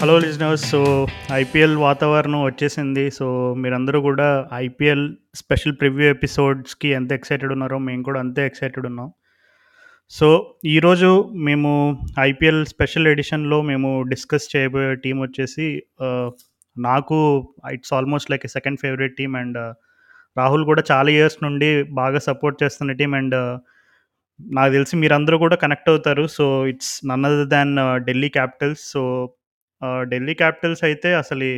Hello listeners so IPL వాతావరణం వచ్చేసింది. So మీరందరూ కూడా ఐపీఎల్ స్పెషల్ ప్రివ్యూ ఎపిసోడ్స్కి ఎంత ఎక్సైటెడ్ ఉన్నారో మేము కూడా అంతే ఎక్సైటెడ్ ఉన్నాం. సో ఈరోజు మేము ఐపీఎల్ స్పెషల్ ఎడిషన్లో మేము డిస్కస్ చేయబోయే టీం వచ్చేసి నాకు it's almost like second favourite team and Rahul కూడా చాలా ఇయర్స్ నుండి బాగా సపోర్ట్ చేస్తున్న టీం అండ్ నాకు తెలిసి మీరందరూ కూడా కనెక్ట్ అవుతారు. So it's none other than Delhi Capitals so Delhi Capitals అయితే అసలు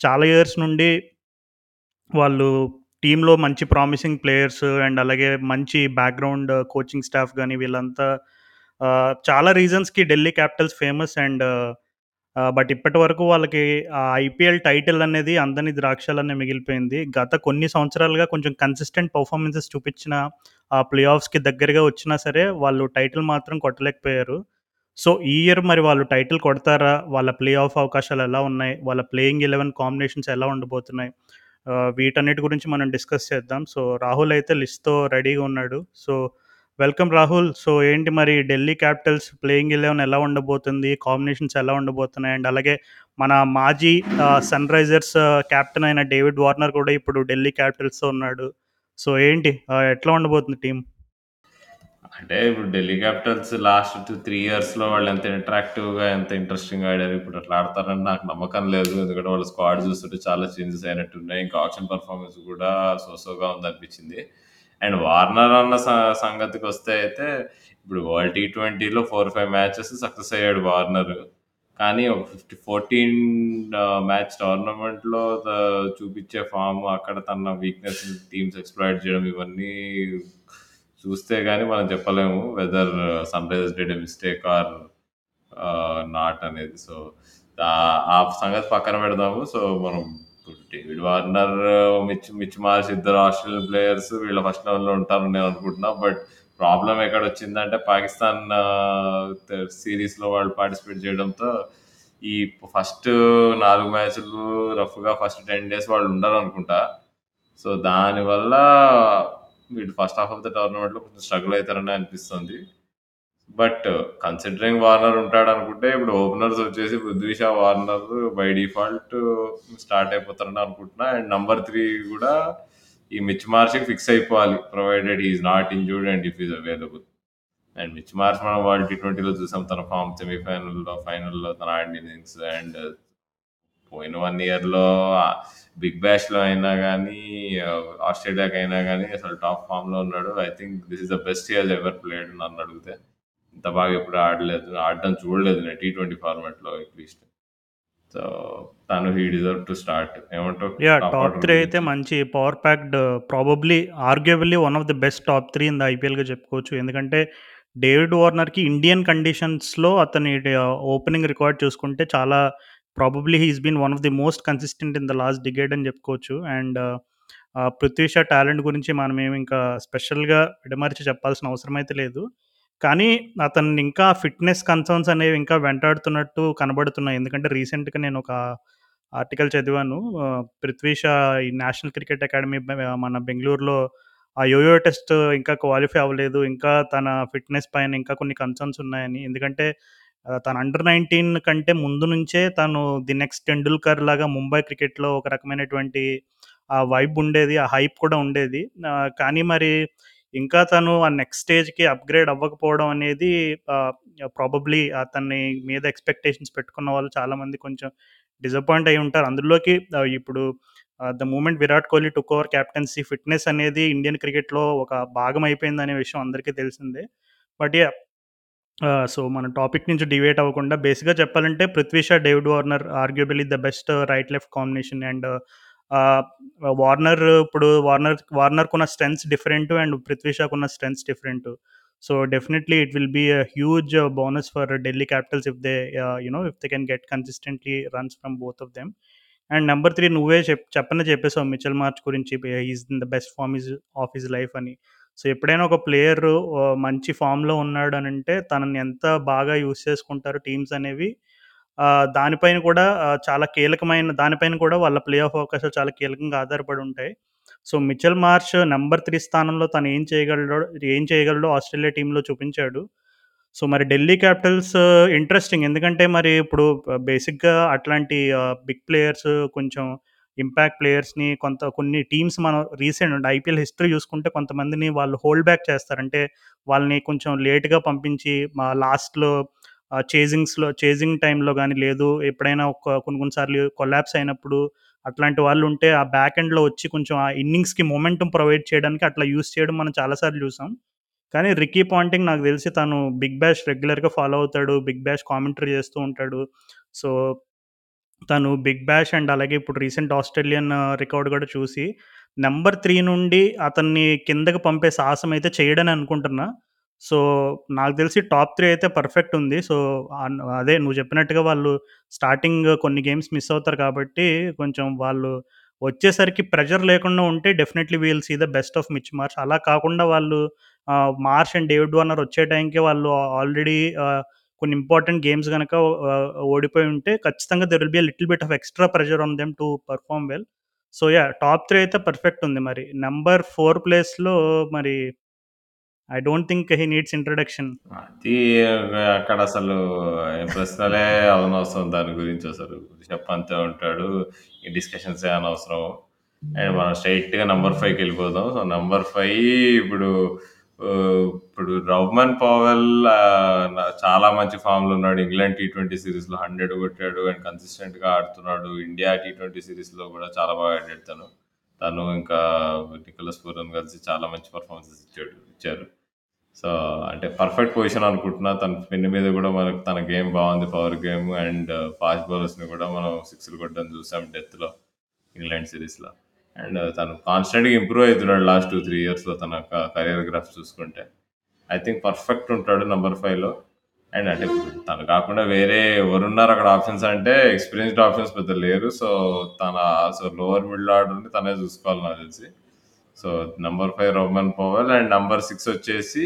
చాలా ఇయర్స్ నుండి వాళ్ళు టీంలో మంచి ప్రామిసింగ్ ప్లేయర్స్ అండ్ అలాగే మంచి బ్యాక్గ్రౌండ్ కోచింగ్ స్టాఫ్ కానీ వీళ్ళంతా చాలా రీజన్స్కి Delhi Capitals famous and but ఇప్పటి వరకు వాళ్ళకి ఆ ఐపీఎల్ టైటిల్ అనేది అందని ద్రాక్షాలనే మిగిలిపోయింది. గత కొన్ని సంవత్సరాలుగా కొంచెం కన్సిస్టెంట్ పర్ఫార్మెన్సెస్ చూపించిన ఆ ప్లే ఆఫ్స్కి దగ్గరగా వచ్చినా సరే వాళ్ళు టైటిల్ మాత్రం కొట్టలేకపోయారు. సో ఈ ఇయర్ మరి వాళ్ళు టైటిల్ కొడతారా? వాళ్ళ ప్లే ఆఫ్ అవకాశాలు ఎలా ఉన్నాయి? వాళ్ళ ప్లేయింగ్ ఎలెవెన్ కాంబినేషన్స్ ఎలా ఉండబోతున్నాయి? వీటన్నిటి గురించి మనం డిస్కస్ చేద్దాం. సో రాహుల్ అయితే లిస్ట్తో రెడీగా ఉన్నాడు. So welcome Rahul. సో ఏంటి మరి ఢిల్లీ క్యాపిటల్స్ ప్లేయింగ్ ఎలెవెన్ ఎలా ఉండబోతుంది? కాంబినేషన్స్ ఎలా ఉండబోతున్నాయి? అండ్ అలాగే మన మాజీ సన్ రైజర్స్ కెప్టెన్ అయిన డేవిడ్ వార్నర్ కూడా ఇప్పుడు ఢిల్లీ క్యాపిటల్స్తో ఉన్నాడు. సో ఏంటి? ఎట్లా ఉండబోతుంది టీం అంటే ఇప్పుడు Delhi Capitals last two three ఇయర్స్లో వాళ్ళు ఎంత ఇంటరాక్టివ్గా ఎంత ఇంట్రెస్టింగ్గా ఆడారు ఇప్పుడు అట్లా ఆడతారని నాకు నమ్మకం లేదు. ఎందుకంటే వాళ్ళ స్క్వాడ్ చూస్తుంటే చాలా చేంజెస్ అయినట్టున్నాయి ఇంకా ఆప్షన్ పర్ఫార్మెన్స్ కూడా సోసోగా ఉందనిపించింది. అండ్ వార్నర్ అన్న స- సంగతికి వస్తే అయితే ఇప్పుడు వరల్డ్ టీ ట్వంటీలో ఫోర్ ఫైవ్ మ్యాచెస్ సక్సెస్ అయ్యాడు వార్నర్ కానీ ఒక ఫిఫ్టీ ఫోర్టీన్ మ్యాచ్ టోర్నమెంట్లో చూపించే ఫామ్ అక్కడ తన వీక్నెస్ టీమ్స్ ఎక్స్ప్లాయిట్ చేయడం ఇవన్నీ చూస్తే కానీ మనం చెప్పలేము whether Sunrisers did mistake or not అనేది. సో ఆ సంగతి పక్కన పెడదాము. సో మనం David Warner Mitch Mitch Marsh ఇద్దరు ఆస్ట్రేలియన్ ప్లేయర్స్ వీళ్ళ ఫస్ట్ లెవెల్లో ఉంటారని నేను అనుకుంటున్నా. బట్ ప్రాబ్లం ఎక్కడ వచ్చిందంటే పాకిస్తాన్ సిరీస్లో వాళ్ళు పార్టిసిపేట్ చేయడంతో ఈ ఫస్ట్ నాలుగు మ్యాచ్లు రఫ్గా ఫస్ట్ టెన్ డేస్ వాళ్ళు ఉండరు అనుకుంటా సో దానివల్ల వీళ్ళు ఫస్ట్ హాఫ్ ఆఫ్ ద టోర్నమెంట్లో కొంచెం స్ట్రగుల్ అవుతారని అనిపిస్తుంది. బట్ కన్సిడరింగ్ వార్నర్ ఉంటాడు అనుకుంటే ఇప్పుడు ఓపెనర్స్ వచ్చేసి Prithvi Shaw Warner by default start అయిపోతారని అనుకుంటున్నా. అండ్ నంబర్ త్రీ కూడా ఈ మిచ్ మార్చ్ ఫిక్స్ అయిపోవాలి. Provided is not injured and if is available and Mitch Marsh మనం వరల్డ్ టీ ట్వంటీలో చూసాం తన ఫామ్ సెమీఫైనల్లో ఫైనల్లో తన ఆడిన ఇన్నింగ్స్ అండ్ పోయిన వన్ ఇయర్లో బిగ్ బ్యాష్లో అయినా కానీ ఆస్ట్రేలియాకి అయినా కానీ అసలు టాప్ ఫామ్లో ఉన్నాడు. I think this is the best year ever played నన్ను అడిగితే. ఇంత బాగా ఎప్పుడు ఆడలేదు ఆడడం చూడలేదు నేను టీ ట్వంటీ ఫార్మాట్లో అట్లీస్ట్ సో తను హీ డిజర్వ్ టు స్టార్ట్ ఏమంటావు? యా టాప్ త్రీ అయితే. మంచి power packed probably arguably one of the best top three in the ఐపీఎల్గా చెప్పుకోవచ్చు. ఎందుకంటే డేవిడ్ వార్నర్కి ఇండియన్ కండిషన్స్లో అతని ఓపెనింగ్ రికార్డ్ చూసుకుంటే చాలా probably he's been one of the most consistent in the last decade అని చెప్పుకోవచ్చు. And uh, Prithvi Shaw talent గురించి మనం ఏమి ఇంకా స్పెషల్గా విడమరిచి చెప్పాల్సిన అవసరం అయితే లేదు. కానీ అతను ఇంకా ఫిట్నెస్ కన్సర్న్స్ అనేవి ఇంకా వెంటాడుతున్నట్టు కనబడుతున్నాయి. ఎందుకంటే రీసెంట్గా నేను ఒక ఆర్టికల్ చదివాను. పృథ్వీ షా ఈ నేషనల్ క్రికెట్ అకాడమీ మన బెంగళూరులో ఆ యోయో టెస్ట్ ఇంకా క్వాలిఫై అవ్వలేదు. ఇంకా తన ఫిట్నెస్ పైన ఇంకా కొన్ని కన్సర్న్స్ ఉన్నాయని. ఎందుకంటే తను అండర్ నైన్టీన్ కంటే ముందు నుంచే తను ది నెక్స్ట్ టెండూల్కర్ లాగా ముంబై క్రికెట్లో ఒక రకమైనటువంటి ఆ వైబ్ ఉండేది ఆ హైప్ కూడా ఉండేది. కానీ మరి ఇంకా తను ఆ నెక్స్ట్ స్టేజ్కి అప్గ్రేడ్ అవ్వకపోవడం అనేది ప్రాబబ్లీ అతన్ని మీద ఎక్స్పెక్టేషన్స్ పెట్టుకున్న వాళ్ళు చాలామంది కొంచెం డిసప్పాయింట్ అయి ఉంటారు. అందులోకి ఇప్పుడు the moment Virat Kohli took over captaincy fitness అనేది ఇండియన్ క్రికెట్లో ఒక భాగం అయిపోయింది అనే విషయం అందరికీ తెలిసిందే. బట్ సో మన టాపిక్ నుంచి డివేట్ అవ్వకుండా బేసిక్గా చెప్పాలంటే Prithvi Shaw David Warner ఆర్గ్యుబిలీ the best right left combination and Warner ఇప్పుడు Warner వార్నర్కున్న strengths different and Prithvi షాకున్న strengths different. So definitely it will be huge bonus for Delhi Capitals if they you know if they can get consistently runs from both of them. And number three నువ్వే చెప్ చెప్పని చెప్పేసావు Mitchell March గురించి is in the best form is of his life అని. So ఎప్పుడైనా ఒక player మంచి ఫామ్లో ఉన్నాడు అని అంటే తనని ఎంత బాగా యూస్ చేసుకుంటారు టీమ్స్ అనేవి దానిపైన కూడా చాలా కీలకమైన దానిపైన కూడా వాళ్ళ ప్లే ఆఫ్ అవకాశాలు చాలా కీలకంగా ఆధారపడి ఉంటాయి. So Mitchell Marsh number three స్థానంలో తను ఏం చేయగలడో ఏం చేయగలడో ఆస్ట్రేలియా టీంలో చూపించాడు. సో, మరి ఢిల్లీ క్యాపిటల్స్ ఇంట్రెస్టింగ్. ఎందుకంటే మరి ఇప్పుడు బేసిక్‌గా అట్లాంటి ఆహ్, బిగ్ ప్లేయర్స్ కొంచెం ఇంపాక్ట్ ప్లేయర్స్‌ని కొంత కొన్ని టీమ్స్ మనం రీసెంట్ ఐపీఎల్ హిస్టరీ చూసుకుంటే కొంతమందిని వాళ్ళు హోల్డ్ బ్యాక్ చేస్తారంటే వాళ్ళని కొంచెం లేట్‌గా పంపించి మా లాస్ట్‌లో చేజింగ్స్‌లో చేజింగ్ టైంలో కానీ లేదు ఎప్పుడైనా ఒక కొన్ని కొన్ని సార్లు అయినప్పుడు అట్లాంటి వాళ్ళు ఉంటే ఆ బ్యాక్ ఎండ్‌లో వచ్చి కొంచెం ఆ ఇన్నింగ్స్‌కి మొమెంటం ప్రొవైడ్ చేయడానికి అట్లా యూజ్ చేయడం మనం చాలాసార్లు చూసాం. కానీ రిక్కీ పాయింటింగ్ నాకు తెలిసి తను బిగ్ బ్యాష్ రెగ్యులర్‌గా ఫాలో అవుతాడు. బిగ్ బ్యాష్ కామెంటరీ చేస్తూ ఉంటాడు. సో, తను బిగ్ బ్యాష్ అండ్ అలాగే ఇప్పుడు రీసెంట్ ఆస్ట్రేలియన్ రికార్డ్ కూడా చూసి నెంబర్ త్రీ నుండి అతన్ని కిందకి పంపే సాహసం అయితే చేయడని అనుకుంటున్నా. సో, నాకు తెలిసి టాప్ త్రీ అయితే పర్ఫెక్ట్ ఉంది. సో, అదే నువ్వు చెప్పినట్టుగా వాళ్ళు స్టార్టింగ్ కొన్ని గేమ్స్ మిస్ అవుతారు కాబట్టి కొంచెం వాళ్ళు వచ్చేసరికి ప్రెషర్ లేకుండా ఉంటే definitely we'll see the best of Mitch Marsh అలా కాకుండా వాళ్ళు Marsh Marsh and David Warner వచ్చే టైంకి వాళ్ళు ఆల్రెడీ కొన్ని ఇంపార్టెంట్ గేమ్స్ గనక ఓడిపోయి ఉంటే ఖచ్చితంగా there will be little bit of extra pressure on them to perform well. So, yeah top three అయితే పర్ఫెక్ట్ ఉంది మరి. నంబర్ ఫోర్ ప్లేస్‌లో మరి I don't think he needs introduction. అది అక్కడ అసలు ప్రశ్నలే అవనవసరం దాని గురించి అసలు. చెప్పంతే ఉంటాడు. ఈ డిస్కషన్సే అనవసరం. అండ్ మనం స్ట్రైట్గా నంబర్ ఫైవ్కి వెళ్ళిపోదాం. సో, నంబర్ ఫైవ్ ఇప్పుడు ఇప్పుడు రవ్మన్ పవెల్ చాలా మంచి ఫామ్‌లో ఉన్నాడు. ఇంగ్లాండ్ టీ ట్వంటీ సిరీస్లో హండ్రెడ్ కొట్టాడు అండ్ కన్సిస్టెంట్‌గా ఆడుతున్నాడు. ఇండియా టీ ట్వంటీ సిరీస్లో కూడా చాలా బాగా ఆడాడు తను. తను ఇంకా నికలస్ పూరన్ కలిసి చాలా మంచి పర్ఫార్మెన్సెస్ ఇచ్చాడు ఇచ్చారు. సో, అంటే పర్ఫెక్ట్ పొజిషన్ అనుకుంటున్నా. తన పిన్ మీద కూడా మనకు తన గేమ్ బాగుంది. పవర్ గేమ్ అండ్ ఫాస్ట్ బౌలర్స్‌ని కూడా మనం సిక్స్‌లు కొట్టడం చూసాం డెత్‌లో ఇంగ్లాండ్ సిరీస్లో అండ్ తను కాన్స్టెంట్‌గా ఇంప్రూవ్ అవుతున్నాడు లాస్ట్ 2, 3 ఇయర్స్‌లో తన కెరియర్ గ్రాఫ్ చూసుకుంటే. ఐ థింక్ పర్ఫెక్ట్ ఉంటాడు నంబర్ 5లో. అండ్ అంటే తను కాకుండా వేరే ఎవరున్నారు అక్కడ ఆప్షన్స్ అంటే ఎక్స్‌పీరియన్స్‌డ్ ఆప్షన్స్ పెద్ద లేరు. సో, తన సో, లోవర్ మిడిల్ ఆర్డర్‌ని తనే చూసుకోవాలి నాకు తెలిసి. So, number 5 Rovman Powell and number six వచ్చేసి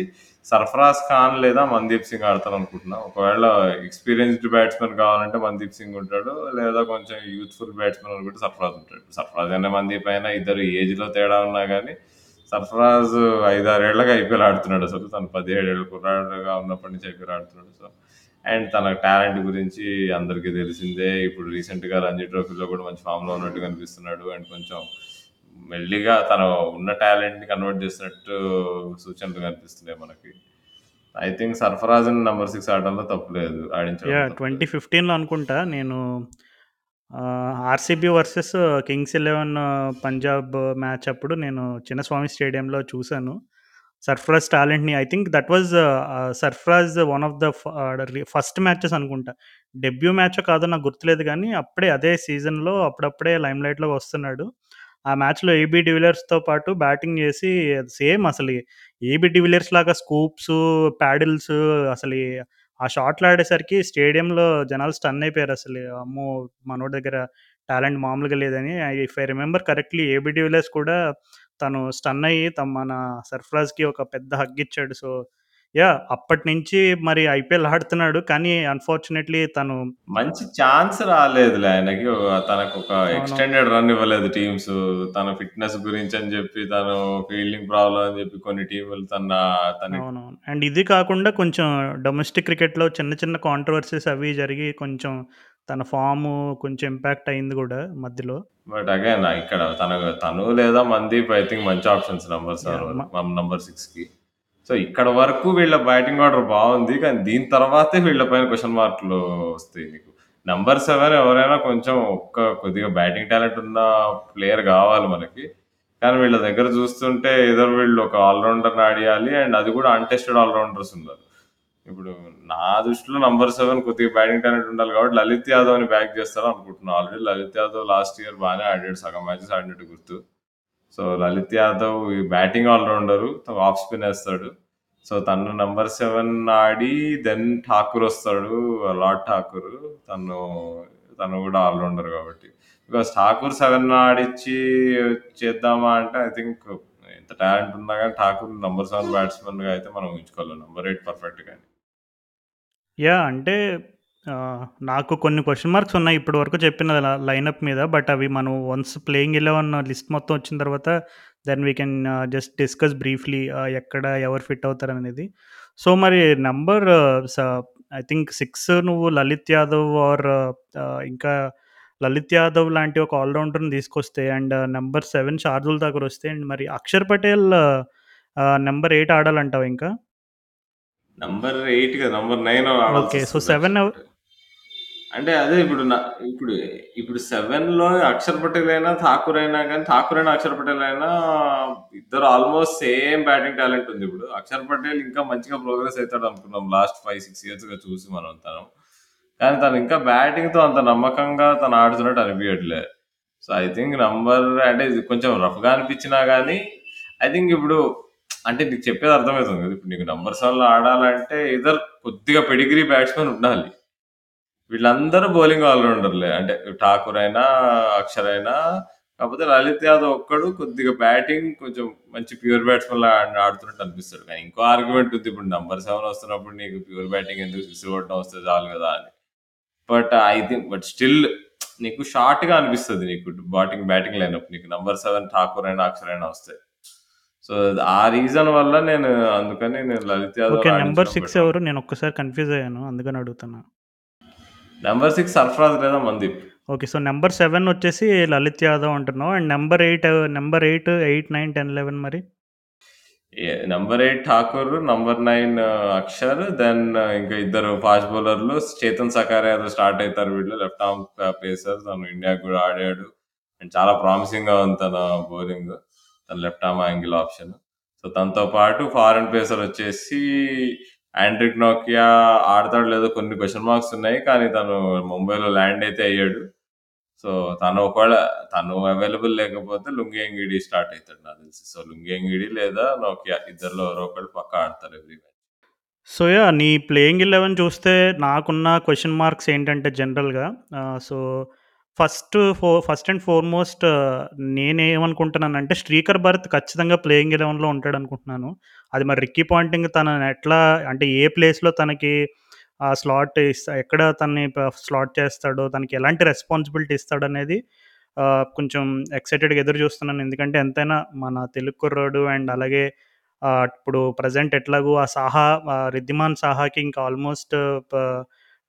సర్ఫరాజ్ ఖాన్ లేదా మన్‌దీప్ సింగ్ ఆడతారనుకుంటున్నా. ఒకవేళ ఎక్స్‌పీరియన్స్‌డ్ బ్యాట్స్మెన్ కావాలంటే మన్‌దీప్ సింగ్ ఉంటాడు. లేదా కొంచెం యూత్‌ఫుల్ బ్యాట్స్మెన్ అనుకుంటే సర్ఫరాజ్ ఉంటాడు. సర్ఫరాజ్ అయినా మందీప్ అయినా ఇద్దరు ఏజ్‌లో తేడా ఉన్నా కానీ సర్ఫరాజ్ 5, 6 ఏళ్ళుగా ఐపీఎల్ ఆడుతున్నాడు అసలు. తను 17 కుర్రాడుగా ఉన్నప్పటి నుంచి ఐపీఎల్ ఆడుతున్నాడు. సో, అండ్ తన టాలెంట్ గురించి అందరికీ తెలిసిందే. ఇప్పుడు రీసెంట్‌గా రంజీ ట్రోఫీలో కూడా మంచి ఫామ్‌లో ఉన్నట్టు కనిపిస్తున్నాడు. అండ్ కొంచెం మెల్లిగా తను ఉన్న టాలెంట్‌ని కన్వర్ట్ చేస్తున్నట్టు సూచనలు కనిపిస్తున్నాయి మనకి. ఐ థింక్ సర్ఫరాజ్‌ని నంబర్ 6 ఆడడంలో తప్పు లేదు. ఆడించడంలో యాహ్! తప్పు లేదు. 2015లో అనుకుంటా నేను RCB versus Kings 11 Punjab match అప్పుడు నేను చిన్నస్వామి స్టేడియంలో చూసాను. సర్ఫరాజ్ టాలెంట్‌ని I think that was ah, Sarfaraz one of the first matches అనుకుంటా. డెబ్యూ మ్యాచో కాదో నాకు గుర్తులేదు గానీ అప్పుడే అదే సీజన్‌లో అప్పుడప్పుడే లైమ్‌లైట్‌లోకి వస్తున్నాడు. ఆ మ్యాచ్‌లో ఏబీ డివిలియర్స్‌తో పాటు బ్యాటింగ్ చేసి సేమ్ అసలు ఏబీ డివిలియర్స్ లాగా స్కూప్స్, ప్యాడిల్స్ అసలు ఆ షాట్లు ఆడేసరికి స్టేడియంలో జనాలు స్టన్ అయిపోయారు అసలు. అమ్మో! మనోడి దగ్గర టాలెంట్ మామూలుగా లేదని. If I remember correctly AB de Villiers కూడా తను స్టన్ అయ్యి తను మన సర్ఫరాజ్‌కి ఒక పెద్ద హగ్ ఇచ్చాడు. So, yeah! అప్పటినుంచి మరి ఐపీఎల్ ఆడుతున్నాడు. కానీ అన్‌ఫార్చునేట్‌లీ తను మంచి ఛాన్స్ రాలేదులే ఆయనకి. తనకొక అవును. ఎక్స్‌టెండెడ్ రన్ ఇవ్వలేదు టీమ్స్. తన ఫిట్‌నెస్ గురించి అని చెప్పి, తను ఫీల్డింగ్ ప్రాబ్లమ్ అని చెప్పి కొన్ని టీములు తన తనని అవునవును. అండ్ ఇది కాకుండా కొంచెం డొమెస్టిక్ క్రికెట్‌లో చిన్న చిన్న కాంట్రోవర్సీస్ అవి జరిగి కొంచెం తన ఫార్ము కొంచెం ఇంపాక్ట్ అయింది గూడా మధ్యలో. బట్ అగైన్ ఇక్కడ తన తను లేదా మందీప్ ఐ థింక్ మంచి ఆప్షన్స్ నంబర్ 7 యాహ్! మ వరకు నంబర్ 6కి. సో, ఇక్కడ వరకు వీళ్ళ బ్యాటింగ్ ఆర్డర్ బాగుంది కానీ దీని తర్వాతే వీళ్ళ పైన క్వశ్చన్ మార్కులు వస్తాయి నీకు. నంబర్ సెవెన్ ఎవరైనా కొంచెం ఒక్క కొద్దిగా బ్యాటింగ్ టాలెంట్ ఉన్న ప్లేయర్ కావాలి మనకి. కానీ వీళ్ళ దగ్గర చూస్తుంటే ఏదో వీళ్ళు ఒక ఆల్ రౌండర్‌ని ఆడియాలి అండ్ అది కూడా అన్‌టెస్టెడ్ ఆల్ రౌండర్స్ ఉన్నారు. ఇప్పుడు నా దృష్టిలో నంబర్ సెవెన్ కొద్దిగా బ్యాటింగ్ టాలెంట్ ఉండాలి కాబట్టి లలిత్ యాదవ్‌ని బ్యాక్ చేస్తారు అనుకుంటున్నాను already Lalit Yadav last year బాగానే ఆడాడు. సగం మ్యాచెస్ ఆడినట్టు గుర్తు. సో, లలిత్ యాదవ్ ఈ బ్యాటింగ్ ఆల్రౌండరు ఆఫ్ స్పిన్ వేస్తాడు సో, తను నంబర్ సెవెన్ ఆడి దెన్ ఠాకూర్ వస్తాడు. లార్డ్ ఠాకూర్. తను తను కూడా ఆల్రౌండర్ కాబట్టి. బికాస్ ఠాకూర్ సెవెన్ ఆడిచ్చి చేద్దామా అంటే ఐ థింక్ ఎంత టాలెంట్ ఉన్నా కానీ ఠాకూర్ నంబర్ సెవెన్ బ్యాట్స్మెన్గా అయితే మనం ఉంచుకోవాలి నంబర్ ఎయిట్ పర్ఫెక్ట్ కానీ యా అంటే నాకు కొన్ని క్వశ్చన్ మార్క్స్ ఉన్నాయి ఇప్పటి వరకు చెప్పిన ల లైనప్ మీద. బట్ అవి మనం వన్స్ ప్లేయింగ్ 11 లిస్ట్ మొత్తం వచ్చిన తర్వాత then we can just discuss briefly ah, ఎక్కడ ఎవరు ఫిట్ అవుతారనేది. సో, మరి నంబర్ స ఐ థింక్ 6 నువ్వు లలిత్ యాదవ్ ఆర్ uh, ఆహ్, ఇంకా లలిత్ యాదవ్ లాంటి ఒక ఆల్ రౌండర్‌ని తీసుకొస్తే అండ్ నంబర్ 7 శార్దూల్ ఠాకూర్ వస్తే అండ్ మరి అక్షర్ పటేల్ ఆహ్, నంబర్ 8 ఆడాలంటావా ఇంకా? నంబర్ 8 కాదు. Number 9 okay. సో, ఆడాల్సొస్తది 7 అక్షర్ ఎవ్ పటేల్. అంటే అదే ఇప్పుడు ఇప్పుడు ఇప్పుడు 7లో అక్షర్ పటేల్ అయినా, ఠాకూర్ అయినా గానీ, ఠాకూర్ అయినా, అక్షర్ పటేల్ అయినా ఇద్దరు ఆల్మోస్ట్ సేమ్ బ్యాటింగ్ టాలెంట్ ఉంది ఇప్పుడు. అక్షర్ పటేల్ ఇంకా మంచిగా ప్రోగ్రెస్ అయితాడనుకున్నాం లాస్ట్ 5, 6 ఇయర్స్‌గా చూసి మనం తను. కానీ తను ఇంకా బ్యాటింగ్‌తో అంత నమ్మకంగా తను ఆడుతున్నట్టు అనిపియట్లే. సో, ఐ థింక్ నంబర్ అంటే ఇది కొంచెం రఫ్‌గా అనిపించినా గానీ, ఐ థింక్ ఇప్పుడు అంటే నీకు చెప్పేది అర్థమవుతుంది కదా! ఇప్పుడు నీకు నంబర్స్ వల్ల ఆడాలంటే ఇదర్ కొద్దిగా పెడిగ్రీ బ్యాట్స్‌మన్ ఉండాలి. వీళ్ళందరూ బౌలింగ్ ఆల్రౌండర్లే అంటే ఠాకూర్ అయినా, అక్షర్ అయినా కాకపోతే లలిత్ యాదవ్ ఒక్కడు కొద్దిగా బ్యాటింగ్ కొంచెం మంచి ప్యూర్ బ్యాట్స్మెన్ ఆడుతున్నట్టు అనిపిస్తాడు. కానీ ఇంకో ఆర్గ్యుమెంట్ ఉంది. ఇప్పుడు నంబర్ సెవెన్ వస్తున్నప్పుడు నీకు ప్యూర్ బ్యాటింగ్ ఎందుకు సిక్స్‌లు కొట్టడం వస్తే చాలు కదా! అని. But I think but still నీకు షార్ట్‌గా అనిపిస్తుంది నీకు బాటింగ్ బ్యాటింగ్ లైనప్ నీకు నంబర్ సెవెన్ ఠాకూర్ అయినా, అక్షర్ అయినా వస్తే. సో, ఆ రీజన్ వల్ల నేను అందుకని నేను లలిత్ ఓకే. యాదవ్‌ని నంబర్ ఆడించడం 6 బెటర్ ఎవరు? నేను ఒక్కసారి కన్‌ఫ్యూజ్ అయ్యాను. అందుకని అడుగుతున్నా. నంబర్ 6 సర్ఫరాజ్ లేదా మందీప్. ఓకే. సో, నంబర్ 7 వచ్చేసి లలిత్ యాదవ్ అంటున్నావు. అండ్ నంబర్ 8 నంబర్ 8, 8, 9, 10, 11 మరి? Number 8 Thakur, number 9 Axar, then ఇంకా ఇద్దరు ఫాస్ట్ బౌలర్‌లు చేతన్ సకారియాతో స్టార్ట్ అయితారు వీళ్ళు. లెఫ్ట్ ఆర్మ్ పేసర్ తను ఇండియాకి కూడా ఆడాడు. అండ్ చాలా ప్రామిసింగ్‌గా ఉంది తన బౌలింగ్. తన left arm angle option. So, తనతో పాటు ఫారెన్ పేసర్ వచ్చేసి ఆండ్రిక్ నోకియా ఆడతాడు లేదో కొన్ని క్వశ్చన్ మార్క్స్ ఉన్నాయి. కానీ తను ముంబైలో ల్యాండ్ అయితే అయ్యాడు. సో, తను ఒకవేళ తను అవైలబుల్ లేకపోతే లుంగేంగిడి స్టార్ట్ అవుతాడు నాకు తెలిసి. సో, లుంగేంగిడి లేదా నోకియా ఇద్దరిలో ఎవరో ఒకళ్ళు పక్కా ఆడతారు ఎవ్రీ మ్యాచ్. సో, యా నీ ప్లేయింగ్ 11 చూస్తే నాకున్న క్వశ్చన్ మార్క్స్ ఏంటంటే జనరల్‌గా సో, uh, ఫస్ట్ ఫో ఫస్ట్ అండ్ ఫార్‌మోస్ట్ నేనేమనుకుంటున్నానంటే శ్రీకర్ భరత్ ఖచ్చితంగా ప్లేయింగ్ 11లో ఉంటాడనుకుంటున్నాను. అది మరి రిక్కీ పాయింటింగ్ తనని ఎట్లా అంటే ఏ ప్లేస్‌లో తనకి ఆ స్లాట్ ఎక్కడ తనని స్లాట్ చేస్తాడో, తనకి ఎలాంటి రెస్పాన్సిబిలిటీ ఇస్తాడనేది అనేది కొంచెం ఎక్సైటెడ్‌గా ఎదురు చూస్తున్నాను. ఎందుకంటే ఎంతైనా మన తెలుగు కుర్రాడు అండ్ అలాగే ఇప్పుడు ప్రజెంట్ ఎట్లాగో ఆ సాహా రిద్దిమాన్ సాహాకి ఇంకా ఆల్మోస్ట్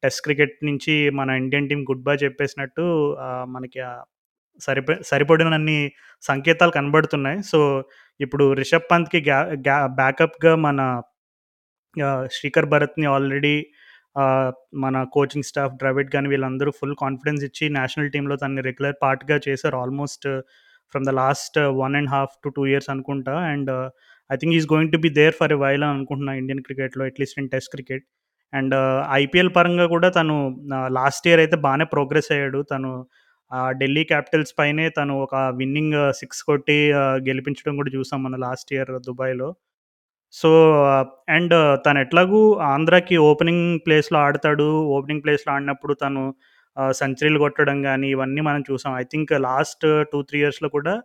టెస్ట్ క్రికెట్ నుంచి మన ఇండియన్ టీం గుడ్ బై చెప్పేసినట్టు మనకి సరిప సరిపడినన్ని సంకేతాలు కనబడుతున్నాయి. సో, ఇప్పుడు రిషబ్ పంత్‌కి గ్యా గ్యా బ్యాకప్‌గా మన శ్రీకర్ భరత్‌ని ఆల్రెడీ మన కోచింగ్ స్టాఫ్ ద్రవిడ్ కానీ వీళ్ళందరూ ఫుల్ కాన్ఫిడెన్స్ ఇచ్చి నేషనల్ టీంలో తనని రెగ్యులర్ పార్ట్‌గా చేశారు. Almost from the last one and half to two years అనుకుంటా. And I think he is going to be there for a while అని అనుకుంటున్నా ఇండియన్ క్రికెట్‌లో at least in test cricket. And IPL పరంగా కూడా తను last year అయితే బాగానే progress అయ్యాడు. తను ఢిల్లీ క్యాపిటల్స్ పైనే తను ఒక విన్నింగ్ సిక్స్ కొట్టి గెలిపించడం కూడా చూసాం మనం లాస్ట్ ఇయర్ దుబాయ్‌లో. సో, అండ్ తను ఎట్లాగూ ఆంధ్రాకి ఓపెనింగ్ ప్లేస్‌లో ఆడతాడు. ఓపెనింగ్ ప్లేస్‌లో ఆడినప్పుడు తను సెంచరీలు కొట్టడం కానీ ఇవన్నీ మనం చూసాం. ఐ థింక్ లాస్ట్ 2, 3 ఇయర్స్‌లో కూడా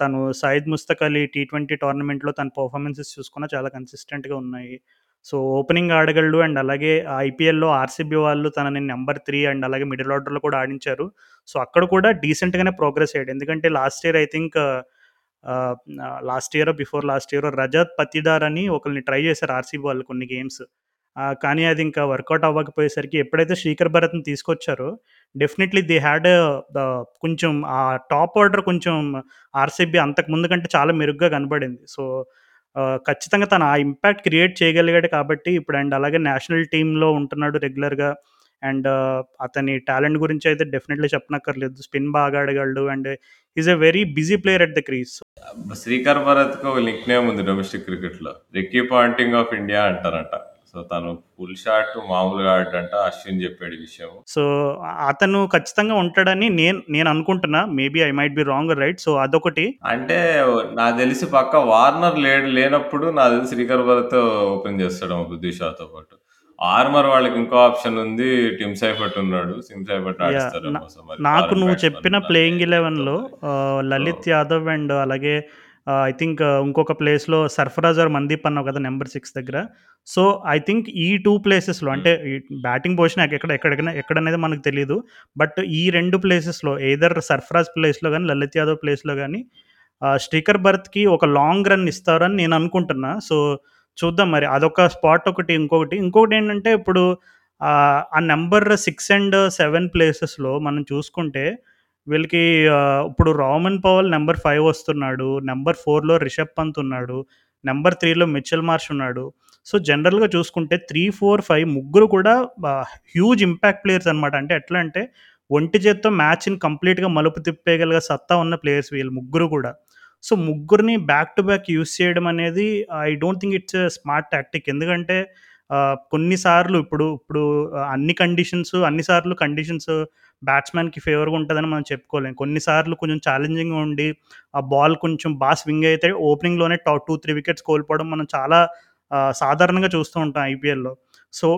తను సయీద్ ముస్తక్ అలీ టీ20 టోర్నమెంట్‌లో తన పర్ఫార్మెన్సెస్ చూసుకున్న చాలా కన్సిస్టెంట్‌గా ఉన్నాయి. సో, ఓపెనింగ్ ఆడగలడు అండ్ అలాగే ఐపీఎల్‌లో ఆర్‌సీబీ వాళ్ళు తనని నెంబర్ త్రీ అండ్ అలాగే మిడిల్ ఆర్డర్‌లో కూడా ఆడించారు. సో, అక్కడ కూడా డీసెంట్‌గానే ప్రోగ్రెస్ అయ్యాడు. ఎందుకంటే last year I think last year before last year Rajat Patidar అని ఒకరిని ట్రై చేశారు ఆర్‌సీబీ వాళ్ళు కొన్ని గేమ్స్. కానీ అది ఇంకా వర్కౌట్ అవ్వకపోయేసరికి ఎప్పుడైతే శ్రీకర్ భరత్‌ని తీసుకొచ్చారో డెఫినెట్‌లీ ది హ్యాడ్ కొంచెం ఆ టాప్ ఆర్డర్ కొంచెం ఆర్‌సీబీ అంతకు ముందు కంటే చాలా మెరుగ్గా కనబడింది. సో, ఖచ్చితంగా తను ఆ ఇంపాక్ట్ క్రియేట్ చేయగలిగాడు కాబట్టి ఇప్పుడు అండ్ అలాగే నేషనల్ టీంలో ఉంటున్నాడు రెగ్యులర్‌గా. అండ్ అతని టాలెంట్ గురించి అయితే డెఫినెట్‌లీ చెప్పనక్కర్లేదు. స్పిన్ బాగా ఆడగలడు and is is a very busy player at the crease. Srikar భరత్కు nickname ఉంది డొమెస్టిక్ క్రికెట్‌లో. రిక్కీ పాంటింగ్ ఆఫ్ ఇండియా అంటారంట. సో, తను ఫుల్ షాట్ మామూలుగా ఆడడంట. అశ్విన్ చెప్పాడు విషయం. సో, అతను ఖచ్చితంగా ఉంటాడని నేను నేను అనుకుంటున్నా. Maybe I might be wrong right. So, అదొకటి. అంటే నాకు తెలిసి పక్కా వార్నర్ లేడు లేనప్పుడు నాకు తెలిసి శ్రీకర్ భరత్ ఓపెన్ చేస్తాడేమో పృథ్వీ షాతో పాటు. ఆర్మర్ వాళ్ళకి ఇంకో ఆప్షన్ ఉంది. టిమ్ సైఫర్ట్ ఉన్నాడు. Tim Seifert yeah! ఆడిస్తారేమో. నా సో, మరి నాకు నువ్వు చెప్పిన ప్లేయింగ్ చెప్తావు 11లో మరి. Ah, so Lalit Yadav and అలాగే ఐ థింక్ ఇంకొక ప్లేస్‌లో సర్ఫరాజ్ ఆర్ మందీప్ అన్నావు కదా! నంబర్ 6 దగ్గర. సో, ఐ థింక్ ఈ 2 ప్లేసెస్‌లో. అంటే బ్యాటింగ్ పొజిషన్ ఎక్కడ ఎక్కడికైనా ఎక్కడనేది మనకు తెలీదు. బట్ ఈ 2 ప్లేసెస్‌లో ఎయిదర్ సర్ఫరాజ్ ప్లేస్‌లో గాని, లలిత్ యాదవ్ ప్లేస్‌లో గాని ఆహ్, శ్రీకర్ భరత్‌కి ఒక లాంగ్ రన్ ఇస్తారని నేను అనుకుంటున్నా. సో, చూద్దాం మరి అదొక స్పాట్ ఒకటి ఇంకొకటి ఇంకొకటి ఏంటంటే ఇప్పుడు ఆ నంబర్ 6 అండ్ 7 ప్లేసెస్‌లో మనం చూసుకుంటే వీళ్ళకి ఇప్పుడు రామన్ పవల్ నెంబర్ ఫైవ్ వస్తున్నాడు. నెంబర్ ఫోర్లో రిషబ్ పంత్ ఉన్నాడు. నెంబర్ త్రీలో మిచెల్ మార్ష్ ఉన్నాడు. సో, జనరల్‌గా చూసుకుంటే 3, 4, 5 ముగ్గురు కూడా హ్యూజ్ ఇంపాక్ట్ ప్లేయర్స్ అనమాట. అంటే ఎట్లా అంటే ఒంటి చేత్తో మ్యాచ్‌ని కంప్లీట్‌గా మలుపు తిప్పేయగలిగే సత్తా ఉన్న ప్లేయర్స్ వీళ్ళు ముగ్గురు కూడా. సో, ముగ్గురిని బ్యాక్ టు బ్యాక్ యూస్ చేయడం అనేది I don't think it's smart tactic. ఎందుకంటే కొన్నిసార్లు ఇప్పుడు ఇప్పుడు అన్ని కండిషన్స్ అన్ని సార్లు కండిషన్స్ బ్యాట్స్‌మెన్‌కి ఫేవర్‌గా ఉంటదని మనం చెప్పుకోలేము కొన్నిసార్లు కొంచెం ఛాలెంజింగ్‌గా ఉండి, ఆ బాల్ కొంచెం బాగా స్వింగ్ అయితే ఓపెనింగ్‌లోనే టాప్ టూ త్రీ వికెట్స్ కోల్పోవడం మనం చాలా సాధారణంగా చూస్తూ ఉంటాం ఐపీఎల్‌లో. సో,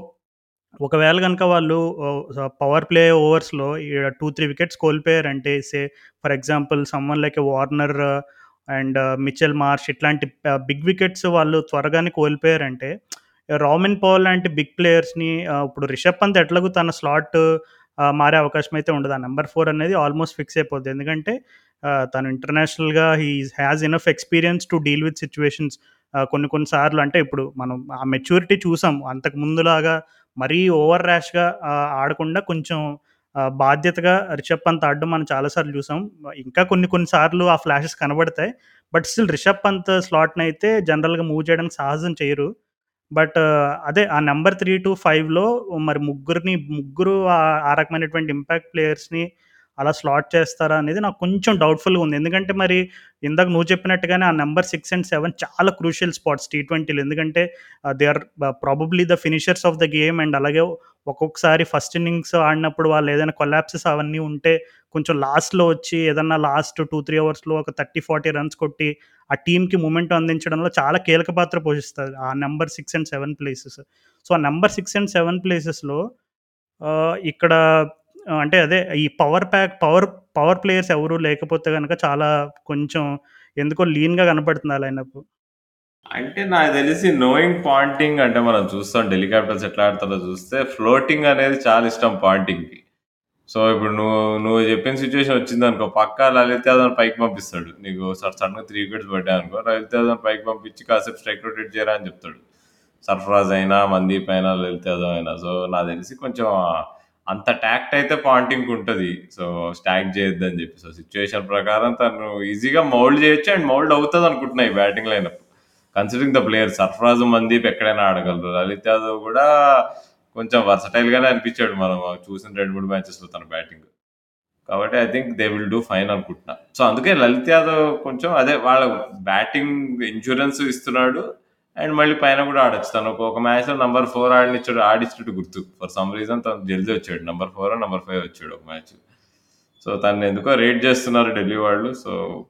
ఒకవేళ కనుక వాళ్ళు పవర్ ప్లే ఓవర్స్‌లో ఈ 2, 3 wickets కోల్పోయారంటే say for example someone like Warner and Mitchell Marsh ఇట్లాంటి బిగ్ వికెట్స్ వాళ్ళు త్వరగానే కోల్పోయారంటే రామిన్ పవర్ లాంటి బిగ్ ప్లేయర్స్‌ని ఇప్పుడు రిషబ్ పంత్ ఎట్లాగో తన స్లాట్ మారే అవకాశం అయితే ఉండదు. ఆ నెంబర్ ఫోర్ అనేది ఆల్మోస్ట్ ఫిక్స్ అయిపోద్ది. ఎందుకంటే తను ఇంటర్నేషనల్‌గా he has enough experience to deal with situations కొన్ని కొన్ని సార్లు అంటే ఇప్పుడు మనం ఆ మెచ్యూరిటీ చూసాం. అంతకు ముందులాగా మరీ ఓవర్ ర్యాష్‌గా ఆడకుండా కొంచెం బాధ్యతగా రిషబ్ పంత్ ఆడడం మనం చాలా సార్లు చూసాం. ఇంకా కొన్ని కొన్ని సార్లు ఆ ఫ్లాషెస్ కనబడతాయి. బట్ స్టిల్ రిషబ్ పంత్ స్లాట్‌నయితే జనరల్‌గా మూవ్ చేయడానికి సాహసం చేయరు. బట్ అదే ఆ నంబర్ 3-5లో మరి ముగ్గురిని ముగ్గురు ఆహ్, ఆ రకమైనటువంటి ఇంపాక్ట్ ప్లేయర్స్‌ని అలా స్లాట్ చేస్తారా అనేది నాకు కొంచెం డౌట్‌ఫుల్‌గా ఉంది. ఎందుకంటే మరి ఇందాక నువ్వు చెప్పినట్టుగానే ఆ నంబర్ 6 అండ్ 7 చాలా క్రూషియల్ స్పాట్స్ టీ20లో. ఎందుకంటే ఆహ్, they are probably the finishers of the game and అలాగే ఒక్కొక్కసారి ఫస్ట్ ఇన్నింగ్స్ ఆడినప్పుడు వాళ్ళు ఏదైనా కొలాప్సెస్ అవన్నీ ఉంటే కొంచెం లాస్ట్‌లో వచ్చి ఏదన్నా లాస్ట్ టూ త్రీ అవర్స్లో ఒక 30, 40 రన్స్ కొట్టి ఆ టీంకి మూమెంట్ అందించడంలో చాలా కీలక పాత్ర పోషిస్తుంది ఆ number six and seven places. So, ఆ నెంబర్ సిక్స్ అండ్ సెవెన్ ప్లేసెస్‌లో ఇక్కడ అంటే అదే ఈ power pack power power players ఎవరు లేకపోతే కనుక చాలా కొంచెం ఎందుకో లీన్‌గా కనపడుతుంది ఆ లైనప్. అంటే నాకు తెలిసి నోయింగ్ పాయింటింగ్ అంటే మనం చూస్తాం డెలికాప్టర్స్ ఎట్లా ఆడతారో చూస్తే ఫ్లోటింగ్ అనేది చాలా ఇష్టం పాయింటింగ్‌కి. సో, ఇప్పుడు నువ్వు నువ్వు చెప్పిన సిట్యుయేషన్ వచ్చిందనుకో పక్కా లలిత్ యాదవ్ పైకి పంపిస్తాడు. నీకు స సడెన్‌గా 3 వికెట్స్ పడ్డాయనుకో లలిత్ యాదవ్ పైకి పంపించి కాసేపు స్ట్రైక్ రొటేట్ చేయరా అని చెప్తాడు. సర్ఫరాజ్ అయినా, మందీప్ అయినా, లలిత్ యాదవ్ అయినా. సో, నాకు తెలిసి కొంచెం అంత టాక్ట్ అయితే పాయింటింగ్ ఉంటుంది సో, స్టాక్ చేయొద్దని చెప్పి. సో, సిచ్యువేషన్ ప్రకారం తను ఈజీగా మౌల్డ్ చేయొచ్చు అండ్ మౌల్డ్ అవుతుంది అనుకుంటున్నాయి ఈ batting lineup. Considering the player Sarfaraz, Mandeep ఎక్కడైనా ఆడగలరు. లలిత్ యాదవ్ కూడా కొంచెం వర్సటైల్‌గానే అనిపించాడు మనం చూసిన రెండు మూడు మ్యాచెస్లో తన బ్యాటింగ్. కాబట్టి I think they will do fine అనుకుంటున్నా. సో, అందుకే లలిత్ యాదవ్ కొంచెం అదే వాళ్ళ బ్యాటింగ్ ఇన్సూరెన్స్ ఇస్తున్నాడు. అండ్ మళ్ళీ పైన కూడా ఆడొచ్చు. తను ఒక మ్యాచ్లో నంబర్ ఫోర్ ఆడినిచ్చాడు ఆడిచ్చినట్టు గుర్తు. ఫర్ సమ్ రీజన్ తను జల్దీ వచ్చాడు. నంబర్ ఫోర్ నంబర్ ఫైవ్ వచ్చాడు ఒక మ్యాచ్. సో, తను ఎందుకో రేట్ చేస్తున్నారు ఢిల్లీ వాళ్ళు. సో,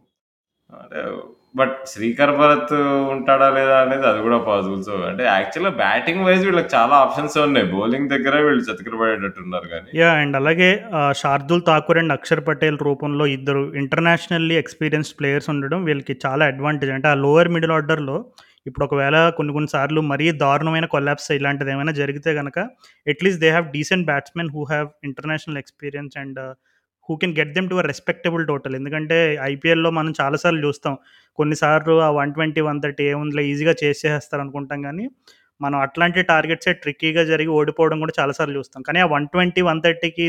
అంటే బట్ శ్రీకర్ భరత్ ఉంటాడా లేదా అనేది అది కూడా పాసిబుల్. సో, అంటే యాక్చువల్‌గా బ్యాటింగ్ వైస్ వీళ్ళకి చాలా ఆప్షన్స్ ఉన్నాయి. బౌలింగ్ దగ్గర వీళ్ళు చతికిలబడేటట్టున్నారు కానీ యా అండ్ అలాగే శార్దుల్ ఠాకూర్ అండ్ అక్షర్ పటేల్ రూపంలో ఇద్దరు ఇంటర్నేషనల్లీ ఎక్స్‌పీరియన్స్డ్ ప్లేయర్స్ ఉండడం వీళ్ళకి చాలా అడ్వాంటేజ్. అంటే ఆ లోయర్ మిడిల్ ఆర్డర్‌లో ఇప్పుడు ఒకవేళ కొన్ని కొన్ని సార్లు మరీ దారుణమైన కొలాప్స్ ఇలాంటిది ఏమైనా జరిగితే కనుక at least they have decent batsmen who have international experience and who can get them to a respectable total. ఎందుకంటే ఐపీఎల్‌లో మనం చాలాసార్లు చూస్తాం. కొన్నిసార్లు ఆ వన్ ట్వంటీ వన్ థర్టీ ఏముందిలో ఈజీగా చేసేస్తారు అనుకుంటాం కానీ మనం అట్లాంటి టార్గెట్సే ట్రిక్కీగా జరిగి ఓడిపోవడం కూడా చాలాసార్లు చూస్తాం. కానీ ఆ వన్ ట్వంటీ వన్ థర్టీకి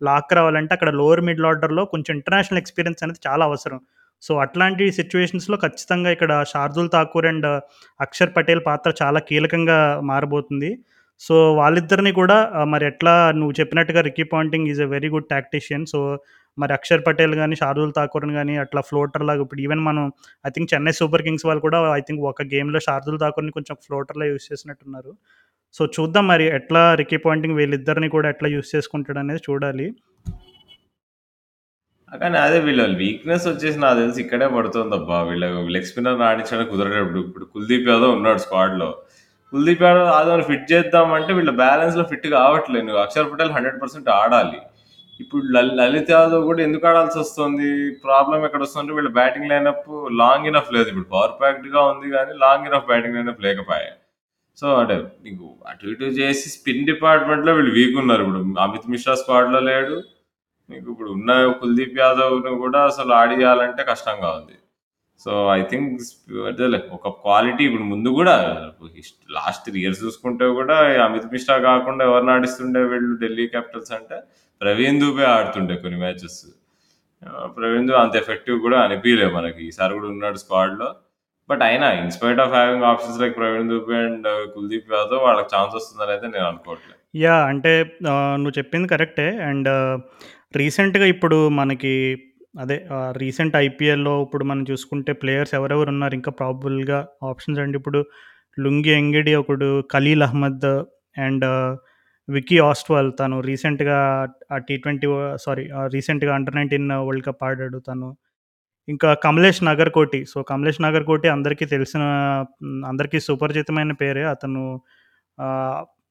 లాక్ రావాలంటే అక్కడ లోయర్ మిడిల్ ఆర్డర్‌లో కొంచెం ఇంటర్నేషనల్ ఎక్స్‌పీరియన్స్ అనేది చాలా అవసరం. సో, అట్లాంటి సిచ్యువేషన్స్లో ఖచ్చితంగా ఇక్కడ శార్దుల్ ఠాకూర్ అండ్ అక్షర్ పటేల్ పాత్ర చాలా కీలకంగా మారబోతుంది. సో, వాళ్ళిద్దరిని కూడా మరి ఎట్లా నువ్వు చెప్పినట్టుగా Ricky Ponting is a very good tactician. So, మరి అక్షర్ పటేల్ కానీ శార్దుల్ ఠాకూర్‌ని కానీ అట్లా ఫ్లోటర్ లాగా ఇప్పుడు ఈవెన్ మనం I think Chennai Super Kings వాళ్ళు కూడా ఐ థింక్ ఒక గేమ్‌లో శార్దుల్ ఠాకూర్‌ని కొంచెం ఫ్లోటర్లో యూజ్ చేసినట్టున్నారు. సో, చూద్దాం మరి ఎట్లా రికీ పాయింటింగ్ వీళ్ళిద్దరిని కూడా ఎట్లా యూస్ చేసుకుంటాడు అనేది చూడాలి. కానీ అదే వీళ్ళ వీక్‌నెస్ వచ్చేసి నాకు తెలిసి ఇక్కడే పడుతుందబ్బా! వీళ్ళ లెగ్ స్పిన్నర్ ఆడించడానికి కుదరటప్పుడు ఇప్పుడు కుల్దీప్ యాదవ్ ఉన్నాడు స్క్వాడ్‌లో. కుల్దీప్ యాదవ్ యాదవ్‌ని ఫిట్ చేద్దామంటే వీళ్ళ బ్యాలెన్స్‌లో ఫిట్ కావట్లేదు. నువ్వు అక్షర్ పటేల్ 100% ఆడాలి. ఇప్పుడు లలిత్ యాదవ్ కూడా ఎందుకు ఆడాల్సి వస్తుంది ప్రాబ్లం ఎక్కడ వస్తుందంటే వీళ్ళ బ్యాటింగ్ లైనప్ లాంగ్ ఇనఫ్ లేదు. ఇప్పుడు పవర్ ప్యాక్డ్‌గా ఉంది కానీ లాంగ్ ఇనఫ్ బ్యాటింగ్ లైనప్ లేకపాయె. సో, అంటే నీకు అటు ఇటు చేసి స్పిన్ డిపార్ట్‌మెంట్‌లో వీళ్ళు వీక్ ఉన్నారు. ఇప్పుడు అమిత్ మిశ్రా స్క్వాడ్‌లో లేడు. నీకు ఇప్పుడు ఉన్న కుల్దీప్ యాదవ్‌ని కూడా అసలు ఆడియాలంటే కష్టంగా ఉంది. సో ఐ థింక్ అదేలే ఒక క్వాలిటీ ఇప్పుడు ముందు కూడా లాస్ట్ త్రీ ఇయర్స్ చూసుకుంటే కూడా అమిత్ మిశ్రా కాకుండా ఎవరు ఆడిస్తుండే వీళ్ళు ఢిల్లీ క్యాపిటల్స్ అంటే ప్రవీణ్ దూబే ఆడుతుండే కొన్ని మ్యాచెస్. ప్రవీణ్ దూ అంత ఎఫెక్టివ్ కూడా అనిపించలేదు మనకి. ఈసారి కూడా ఉన్నాడు స్క్వాడ్లో బట్ అయినా in spite of having options like Praveen Dubey and uh, Kuldeep Yadav వాళ్ళకి ఛాన్స్ వస్తుందని అయితే నేను అనుకోవట్లేదు యా అంటే నువ్వు చెప్పింది కరెక్టే. అండ్ uh, రీసెంట్‌గా ఇప్పుడు మనకి అదే రీసెంట్ ఐపీఎల్‌లో ఇప్పుడు మనం చూసుకుంటే ప్లేయర్స్ ఎవరెవరు ఉన్నారు ఇంకా ప్రాబుల్గా ఆప్షన్స్ అండి ఇప్పుడు లుంగి ఎంగిడి ఒకడు, ఖలీల్ అహ్మద్ అండ్ విక్కీ ఆస్ట్‌వాల్ తను రీసెంట్‌గా ఆ టీ ట్వెంటీ సారీ రీసెంట్‌గా అండర్ 19 వరల్డ్ కప్ ఆడాడు తను. ఇంకా కమలేష్ నగర్ కోటి సో, కమలేష్ నగర్ కోటి అందరికీ తెలిసిన అందరికీ సుపరిచితమైన పేరే. అతను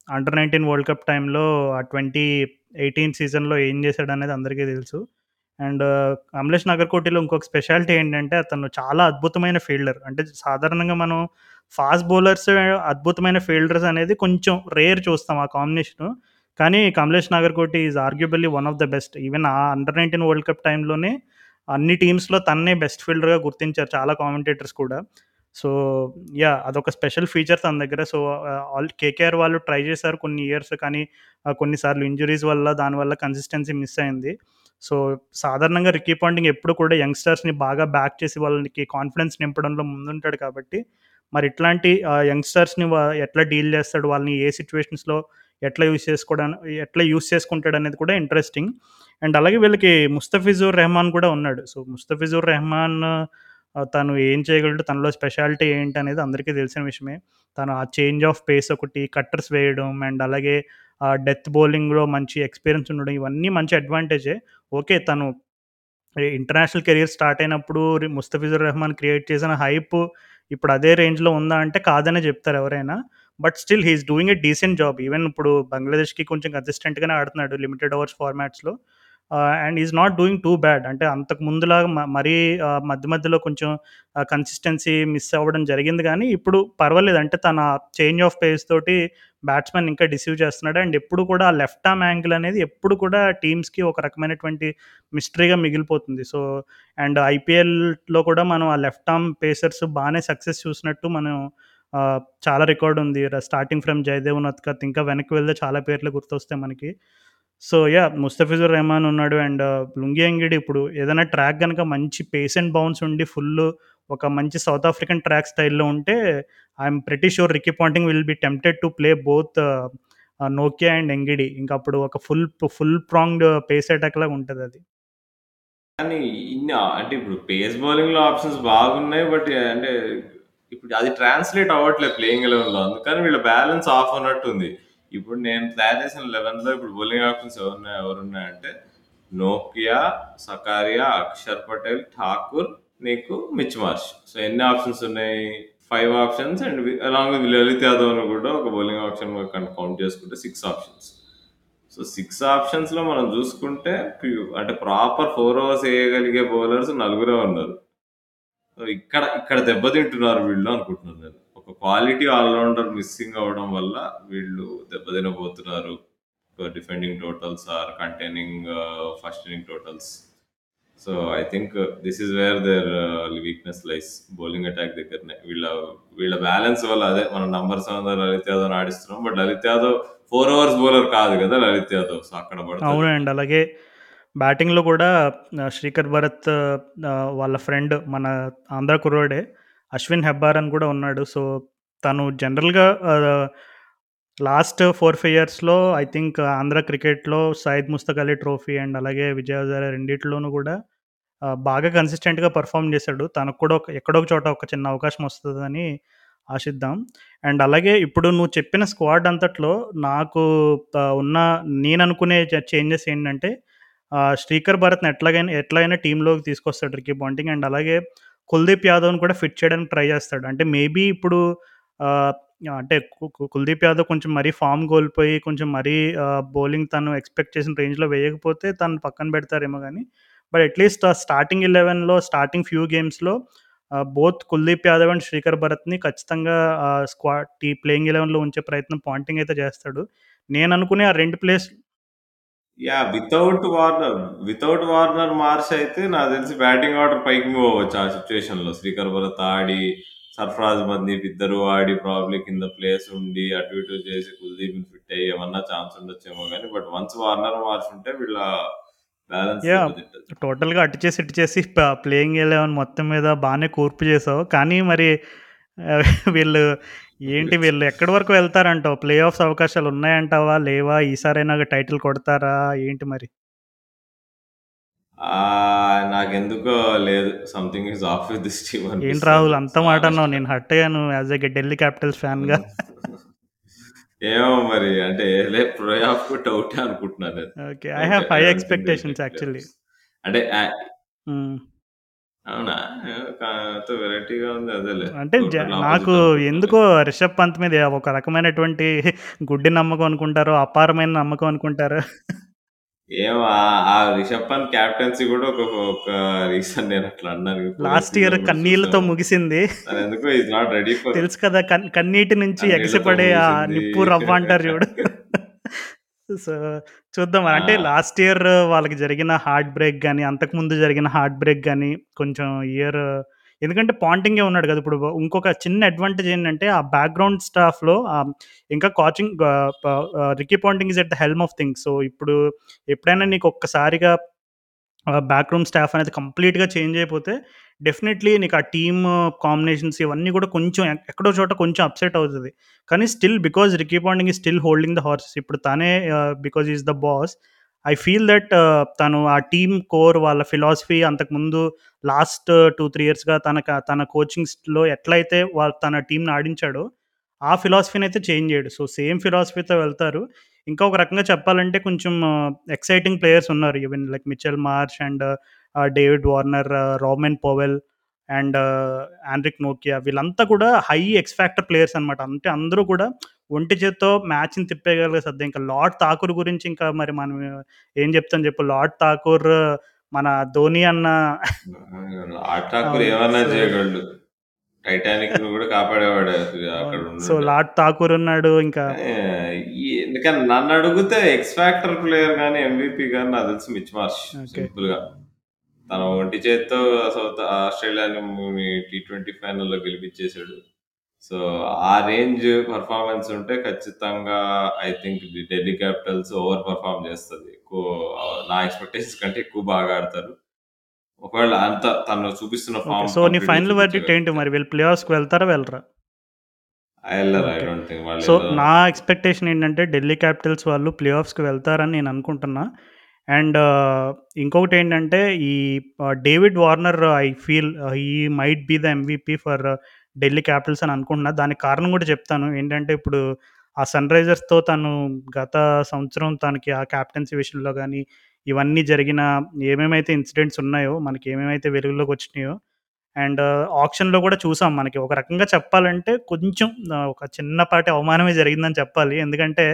అండర్ 19 వరల్డ్ కప్ టైంలో ఆ 2018 సీజన్‌లో ఏం చేశాడనేది అందరికీ తెలుసు. అండ్ అమలేష్ నగర్కోటిలో ఇంకొక స్పెషాలిటీ ఏంటంటే అతను చాలా అద్భుతమైన ఫీల్డర్. అంటే సాధారణంగా మనం ఫాస్ట్ బౌలర్స్ అద్భుతమైన ఫీల్డర్స్ అనేది కొంచెం రేర్ చూస్తాం ఆ కాంబినేషను. కానీ Kamlesh Nagarkoti is arguably one of the best. Even ఆ అండర్ 19 వరల్డ్ కప్ టైంలోనే అన్ని టీమ్స్‌లో తన్నే బెస్ట్ ఫీల్డర్‌గా గుర్తించారు చాలా కామెంటేటర్స్ కూడా. సో, యా అదొక స్పెషల్ ఫీచర్ తన దగ్గర. సో, ఆల్ కేకేఆర్ వాళ్ళు ట్రై చేశారు కొన్ని ఇయర్స్ కానీ కొన్నిసార్లు ఇంజురీస్ వల్ల దానివల్ల కన్సిస్టెన్సీ మిస్ అయింది. సో, సాధారణంగా రికీ పాంటింగ్ ఎప్పుడు కూడా యంగ్‌స్టర్స్‌ని బాగా బ్యాక్ చేసి వాళ్ళకి కాన్ఫిడెన్స్ నింపడంలో ముందుంటాడు కాబట్టి, మరి ఇట్లాంటి యంగ్‌స్టర్స్‌ని ఎట్లా డీల్ చేస్తాడు? వాళ్ళని ఏ సిచ్యువేషన్స్లో ఎట్లా యూస్ చేసుకోవడం ఎట్లా యూజ్ చేసుకుంటాడనేది కూడా ఇంట్రెస్టింగ్. అండ్ అలాగే వీళ్ళకి ముస్తఫిజుర్ రెహమాన్ కూడా ఉన్నాడు. సో, ముస్తఫిజుర్ రెహమాన్ తను ఏం చేయగలడు? తనలో స్పెషాలిటీ ఏంటి అనేది అందరికీ తెలిసిన విషయమే. తను ఆ చేంజ్ ఆఫ్ పేస్ ఒకటి, కట్టర్స్ వేయడం అండ్ అలాగే డెత్ బౌలింగ్‌లో మంచి ఎక్స్‌పీరియన్స్ ఉండడం ఇవన్నీ మంచి అడ్వాంటేజే. ఓకే. తను ఇంటర్నేషనల్ కెరియర్ స్టార్ట్ అయినప్పుడు ముస్తఫిజుర్ రెహమాన్ క్రియేట్ చేసిన హైప్ ఇప్పుడు అదే రేంజ్‌లో ఉందా అంటే కాదనే చెప్తారు ఎవరైనా. But still he is doing a decent job. Even ఇప్పుడు బంగ్లాదేశ్‌కి కొంచెం కన్సిస్టెంట్‌గానే ఆడుతున్నాడు limited overs ఫార్మాట్స్‌లో. And is not doing too bad. అంటే అంతకు ముందులాగా మరీ మధ్య మధ్యలో కొంచెం కన్సిస్టెన్సీ మిస్ అవ్వడం జరిగింది కానీ ఇప్పుడు పర్వాలేదు. అంటే తన చేంజ్ ఆఫ్ పేస్ తోటి బ్యాట్స్‌మెన్ ఇంకా డిసీవ్ చేస్తున్నాడు. అండ్ ఎప్పుడు కూడా ఆ లెఫ్ట్ ఆర్మ్ యాంగిల్ అనేది ఎప్పుడు కూడా టీమ్స్‌కి ఒక రకమైనటువంటి మిస్టరీగా మిగిలిపోతుంది. సో, అండ్ ఐపీఎల్‌లో కూడా మనం ఆ లెఫ్ట్ ఆర్మ్ పేసర్స్ బాగానే సక్సెస్ చూసినట్టు మనం చాలా రికార్డ్ ఉంది. స్టార్టింగ్ ఫ్రమ్ జయదేవ్ నత్కత్ ఇంకా వెనక్కి వెళ్తే చాలా పేర్లు గుర్తొస్తాయి మనకి. సో, యా ముస్తఫిజుర్ రెహమాన్ ఉన్నాడు. అండ్ uh, లుంగి అంగిడి ఇప్పుడు ఏదైనా ట్రాక్ గనక మంచి పేస్ అండ్ బౌన్స్ ఉండి ఫుల్ ఒక మంచి సౌత్ ఆఫ్రికన్ ట్రాక్ స్టైల్‌లో ఉంటే I'm pretty sure Ricky Ponting will be tempted to play both uh, uh, నోకియా అండ్ ఎంగిడి. ఇంకా అప్పుడు ఒక full full pronged pace attack లాగా ఉంటదది. కానీ అంటే ఇప్పుడు పేస్ బౌలింగ్‌లో ఆప్షన్స్ బాగున్నాయి. బట్ అంటే ఇప్పుడు అది ట్రాన్స్‌లేట్ అవ్వట్లేదు ప్లేయింగ్ 11లో. అందుకని వీళ్ళ బ్యాలెన్స్ ఆఫ్ అన్నట్టుంది ఇప్పుడు నేను తయారు చేసిన 11లో ఇప్పుడు బౌలింగ్ ఆప్షన్స్ ఎవరున్నాయి ఎవరున్నాయంటే నోకియా, సకారియా, అక్షర్ పటేల్, ఠాకూర్, నీకు మిచ్ మార్ష్. సో, ఎన్ని ఆప్షన్స్ ఉన్నాయి? Five options and along with Lalit యాదవ్‌ని కూడా ఒక బౌలింగ్ ఆప్షన్ కౌంట్ చేసుకుంటే సిక్స్ ఆప్షన్స్. సో, సిక్స్ ఆప్షన్స్‌లో మనం చూసుకుంటే అంటే ప్రాపర్ ఫోర్ ఓవర్స్ వేయగలిగే బౌలర్స్ నలుగురే ఉన్నారు. ఇక్కడ ఇక్కడ దెబ్బతింటున్నారు వీళ్ళు అనుకుంటున్నాను నేను. ఒక క్వాలిటీ ఆల్రౌండర్ మిస్సింగ్ అవ్వడం వల్ల వీళ్ళు దెబ్బతినబోతున్నారు. Defending totals or containing first inning totals. So, I think this is where their weakness lies bowling attack దగ్గరనే. వీళ్ళ వీళ్ళ బ్యాలెన్స్ వల్ల అదే మనం నంబర్స్ అందరూ Lalit Yadav ఆడిస్తున్నాం. But Lalit Yadav four overs bowler కాదు కదా! లలిత్ యాదవ్. సో, అక్కడ అవునండి. అలాగే బ్యాటింగ్‌లో కూడా uh, శ్రీకర్ భరత్ uh, వాళ్ళ ఫ్రెండ్ మన ఆంధ్ర కుర్రోడే అశ్విన్ హెబ్బార్ అని కూడా ఉన్నాడు. సో, తను జనరల్‌గా లాస్ట్ 4, 5 ఇయర్స్‌లో ఐ థింక్ ఆంధ్ర క్రికెట్‌లో సయ్యద్ ముస్తక్ అలీ ట్రోఫీ అండ్ అలాగే విజయ్ రెండింటిలోనూ రెండిట్లోనూ కూడా బాగా కన్సిస్టెంట్‌గా పర్ఫామ్ చేశాడు. తనకు కూడా ఒక ఎక్కడో ఒక చోట ఒక చిన్న అవకాశం వస్తుందని ఆశిద్దాం. అండ్ అలాగే ఇప్పుడు నువ్వు చెప్పిన స్క్వాడ్ అంతట్లో నాకు ఉన్న నేను అనుకునే చేంజెస్ ఏంటంటే శ్రీకర్ భరత్‌ని ఎట్లాగైనా ఎట్లయినా టీంలోకి తీసుకొస్తాడు రికీ బాంటింగ్ అండ్ అలాగే కుల్దీప్ యాదవ్‌ని కూడా ఫిట్ చేయడానికి ట్రై చేస్తాడు. అంటే మేబీ ఇప్పుడు అంటే కుల్దీప్ యాదవ్ కొంచెం మరీ ఫామ్ కోల్పోయి కొంచెం మరీ బౌలింగ్ తను ఎక్స్‌పెక్ట్ చేసిన రేంజ్‌లో వేయకపోతే తను పక్కన పెడతారేమో కానీ బట్ అట్‌లీస్ట్ ఆ స్టార్టింగ్ 11లో స్టార్టింగ్ ఫ్యూ గేమ్స్‌లో బోత్ కుల్దీప్ యాదవ్ అండ్ శ్రీకర్ భరత్‌ని ఖచ్చితంగా స్క్వాడ్ టీ ప్లేయింగ్ 11లో ఉంచే ప్రయత్నం పాంటింగ్ అయితే చేస్తాడు. నేను అనుకునే ఆ రెండు place yeah! Without Warner, without Warner Marsh అయితే నాకు తెలిసి బ్యాటింగ్ ఆర్డర్ పైకి మూవ్ అవ్వచ్చు ఆ సిట్యుయేషన్‌లో. శ్రీకర్ భరత్ ఆడి, సర్ఫరాజ్, మందీప్ ఇద్దరు ఆడి ప్రాబబ్లీ కింద ప్లేయర్స్ ఉండి అటు ఇటు చేసి కుల్దీప్‌ని ఫిట్ అయ్యి ఏమన్నా ఛాన్స్ ఉండొచ్చేమో గానీ బట్ వన్స్ వార్నర్ మార్ష్ ఉంటే వీళ్ళ బ్యాలెన్స్ యాహ్! దెబ్బతింటది. టోటల్‌గా అటు చేసి, ఇటు చేసి ప ప్లేయింగ్ ఎలెవన్ మొత్తం మీద బానే కూర్పు చేసావు. కానీ మరి ఆహ్, వీళ్ళు ఏంటి వీళ్ళు ఎక్కడి వరకు వెళ్తారంటావు? ప్లే ఆఫ్స్ అవకాశాలు ఉన్నాయంటావా? లేవా? ఈసారైనా టైటిల్ కొడతారా? ఏంటి మరి? నాకెందుకో లేదు. Something is off with this team ఏంటి. రాహుల్ అంత మాట అన్నావు? నేను హర్ట్ అయ్యాను యాస్ ఎ ఢిల్లీ క్యాపిటల్స్ ఫ్యాన్‌గా. ఏమో మరి అంటే లే ప్లే ఆఫ్ డౌటే అనుకుంటున్నా నేను. ఓకే. ఐ హావ్ డౌటే. High don't expectations actually. అంటే. అవునా? వెరైటీగా ఉంది అదేలే. అంటే జ టోటల్ నాకు ఆపోజిట్. ఎందుకో రిషబ్ పంత్ మీద ఒక రకమైనటువంటి గుడ్డి నమ్మకం అనుకుంటారో, అపారమైన నమ్మకం అనుకుంటారో. ఏమో ఆ రిషబ్ పంత్ క్యాప్టెన్సీ కూడా ఒక ఒక రీజన్ నేను అట్లా అనడానికి. పోయిన లాస్ట్ ఇయర్ సీజన్ కూడా కన్నీళ్ళతో చూసాము. ముగిసింది. ఈస్ నాట్ రెడీ ఫర్ తెలుసు కదా! కన్ కన్నీటి నుంచి కన్నీళ్ళతో ఎగసిపడే ఆ ముగిసింది. నిప్పు రవ్వ అంటారు చూడు. సో, చూద్దాం. అంటే ఆ! లాస్ట్ ఇయర్ వాళ్ళకి జరిగిన హార్ట్ బ్రేక్ గాని, అంతకుముందు జరిగిన హార్ట్ బ్రేక్ గాని, కొంచెం ఇయర్ ఎందుకంటే పాంటింగే ఉన్నాడు కదా! ఇప్పుడు ఇంకొక చిన్న అడ్వాంటేజ్ ఏంటంటే, ఆ బ్యాక్‌గ్రౌండ్ స్టాఫ్‌లో ఆహ్, ఇంకా కోచింగ్ ఆహ్, ప ఆహ్, Ricky Ponting is at the helm of things. So, ఇప్పుడు ఎప్పుడైనా నీకు ఒక్కసారిగా ఆహ్, బ్యాక్ రూమ్ స్టాఫ్ అనేది కంప్లీట్‌గా చేంజ్ అయిపోతే, డెఫినెట్‌లీ నీకు ఆ టీమ్ కాంబినేషన్స్ ఇవన్నీ కూడా కొంచెం ఎక్కడో చోట కొంచెం అప్సెట్ అవుతది. కానీ still because Ricky Ponting is still holding the horses. ఇప్పుడు తనే ఆహ్, because he is the boss. I feel that తను ఆ టీమ్ కోర్ వాళ్ళ ఫిలాసఫీ అంతకుముందు లాస్ట్ 2, 3 ఇయర్స్‌గా తనక తన కోచింగ్స్‌లో ఎట్లయితే వాళ్ళు తన టీమ్‌ని ఆడించాడో, ఆ ఫిలాసఫీనయితే చేంజ్ చేయడు. సో, సేమ్ ఫిలాసఫీతో వెళ్తారు. ఇంకా ఒక రకంగా చెప్పాలంటే కొంచెం ఎక్సైటింగ్ ప్లేయర్స్ ఉన్నారు. Even like Mitchell Marsh and David Warner, Rovman Powell and Anrich Nokia వీళ్ళంతా కూడా హై ఎక్స్ ఫ్యాక్టర్ ప్లేయర్స్ అనమాట. అంటే అందరూ కూడా ఒంటి చేత్తో మ్యాచ్‌ని తిప్పేయగలిగే సత్తా. ఇంకా లార్డ్ ఠాకూర్ గురించి ఇంకా మరి మనం ఏం చెప్తాం చెప్పు. లార్డ్ ఠాకూర్ మన ధోని అన్న. ఏమన్నా సో చేయగలడు. టైటానిక్‌ని కూడా కాపాడేవాడు అక్కడ. సో, ఉండుంటే. లార్డ్ ఠాకూర్ ఉన్నాడు. ఇంకా కానీ ఈ కానీ నన్నడిగితే ఎక్స్ ఫ్యాక్టర్ ప్లేయర్ గాని, ఎంవీపీ గాని నాకు తెలిసి మిచ్ మార్ష్ ఓకే. సింపుల్‌గా. తన ఒంటి చేత్తో సౌత్ ఆస్ట్రేలియాని టీ20 ఫైనల్‌లో గెలిపించేసాడు. సో, ఆ రేంజ్ పెర్ఫార్మన్స్ ఉంటే ఖచ్చితంగా I think Delhi Capitals over perform చేస్తది. ఎక్కువ నా ఎక్స్‌పెక్టేషన్స్ కంటే ఎక్కువ బాగా ఆడతారు. ఒకవేళ అంత తను చూపిస్తున్న. ఫార్మ్ సో, నీ ఫైనల్ వర్డిక్ట్ ఏంటి. మరి? వీళ్ళు ప్లే ఆఫ్స్‌కి వెళ్తారా? వెళ్ళరా? ఎళ్ళరు. I okay. డోంట్ థింక్ వాళ్ళు సో, నా. ఎక్స్‌పెక్టేషన్ ఏంటంటే ఢిల్లీ క్యాపిటల్స్ వాళ్ళు ప్లే ఆఫ్స్‌కి వెళ్తారని నేను అనుకుంటున్నా. అండ్ ఇంకొకటేంటంటే ఈ ఆహ్, David Warner I feel he might be the MVP for Delhi Capitals అని అనుకుంటున్నా. దానికి కారణం కూడా చెప్తాను. ఏంటంటే ఇప్పుడు ఆ సన్‌రైజర్స్‌తో తను గత సంవత్సరం తనకి ఆ కెప్టెన్సీ విషయంలో గాని, ఇవన్నీ జరిగిన ఏమేమైతే ఇన్సిడెంట్స్ ఉన్నాయో, మనకి ఏమేమైతే వెలుగులోకి వచ్చినాయో అండ్ uh, ఆక్షన్‌లో కూడా చూసాం. మనకి ఒక రకంగా చెప్పాలంటే కొంచెం uh, ఒక చిన్నపాటి అవమానమే జరిగిందని చెప్పాలి. ఎందుకంటే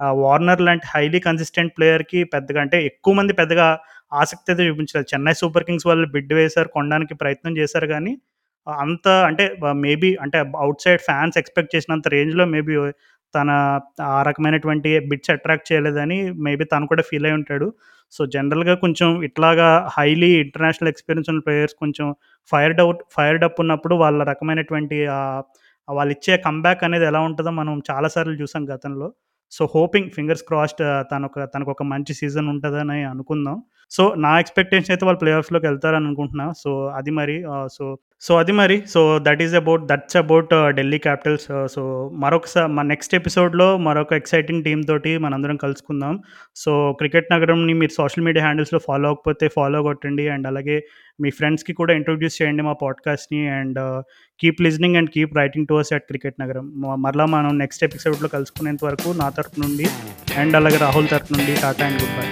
uh, వార్నర్ లాంటి హైలీ కన్సిస్టెంట్ ప్లేయర్‌కి పెద్దగా అంటే ఎక్కువ మంది పెద్దగా ఆసక్తి అయితే చూపించలేదు. చెన్నై సూపర్ కింగ్స్ వాళ్ళు బిడ్ వేశారు. కొనడానికి ప్రయత్నం చేశారు కానీ అంత అంటే మేబీ అంటే ఔట్‌సైడ్ ఫ్యాన్స్ ఎక్స్‌పెక్ట్ చేసినంత రేంజ్‌లో మేబీ తన ఆ రకమైనటువంటి బిట్స్ అట్రాక్ట్ చేయలేదని మేబీ తను కూడా ఫీల్ అయ్యి ఉంటాడు. సో, జనరల్‌గా కొంచెం ఇట్లాగా హైలీ ఇంటర్నేషనల్ ఎక్స్‌పీరియన్స్ ఉన్న ప్లేయర్స్ కొంచెం ఫైర్డ్ అవుట్ ఫైర్డ్ అప్ ఉన్నప్పుడు వాళ్ళ రకమైనటువంటి వాళ్ళు ఇచ్చే కమ్‌బ్యాక్ అనేది ఎలా ఉంటుందో మనం చాలా సార్లు చూసాం గతంలో. సో, హోపింగ్ ఫింగర్స్ క్రాస్డ్ తనొక తనకొక మంచి సీజన్ ఉంటుందని అనుకుందాం. సో, నా ఎక్స్‌పెక్టేషన్ అయితే వాళ్ళు ప్లే ఆఫ్స్‌లోకి వెళ్తారని అనుకుంటున్నా. సో, అది మరి సో సో, అది మరి. So, that is about that's about Delhi Capitals. So, మరొకసారి మా నెక్స్ట్ ఎపిసోడ్‌లో మరొక ఎక్సైటింగ్ టీమ్ తోటి మనందరం కలుసుకుందాం. సో, క్రికెట్ నగరంని మీరు సోషల్ మీడియా హ్యాండిల్స్‌లో ఫాలో అవ్వకపోతే ఫాలో కొట్టండి. అండ్ అలాగే మీ ఫ్రెండ్స్‌కి కూడా ఇంట్రొడ్యూస్ చేయండి మా పాడ్‌కాస్ట్‌ని. And keep listening and keep writing to us at cricket Nagaram. మరలా మనం నెక్స్ట్ ఎపిసోడ్‌లో కలుసుకునేంత వరకు నా తరపు నుండి అండ్ అలాగే రాహుల్ తరపు నుండి టాటా అండ్ గుడ్ బై.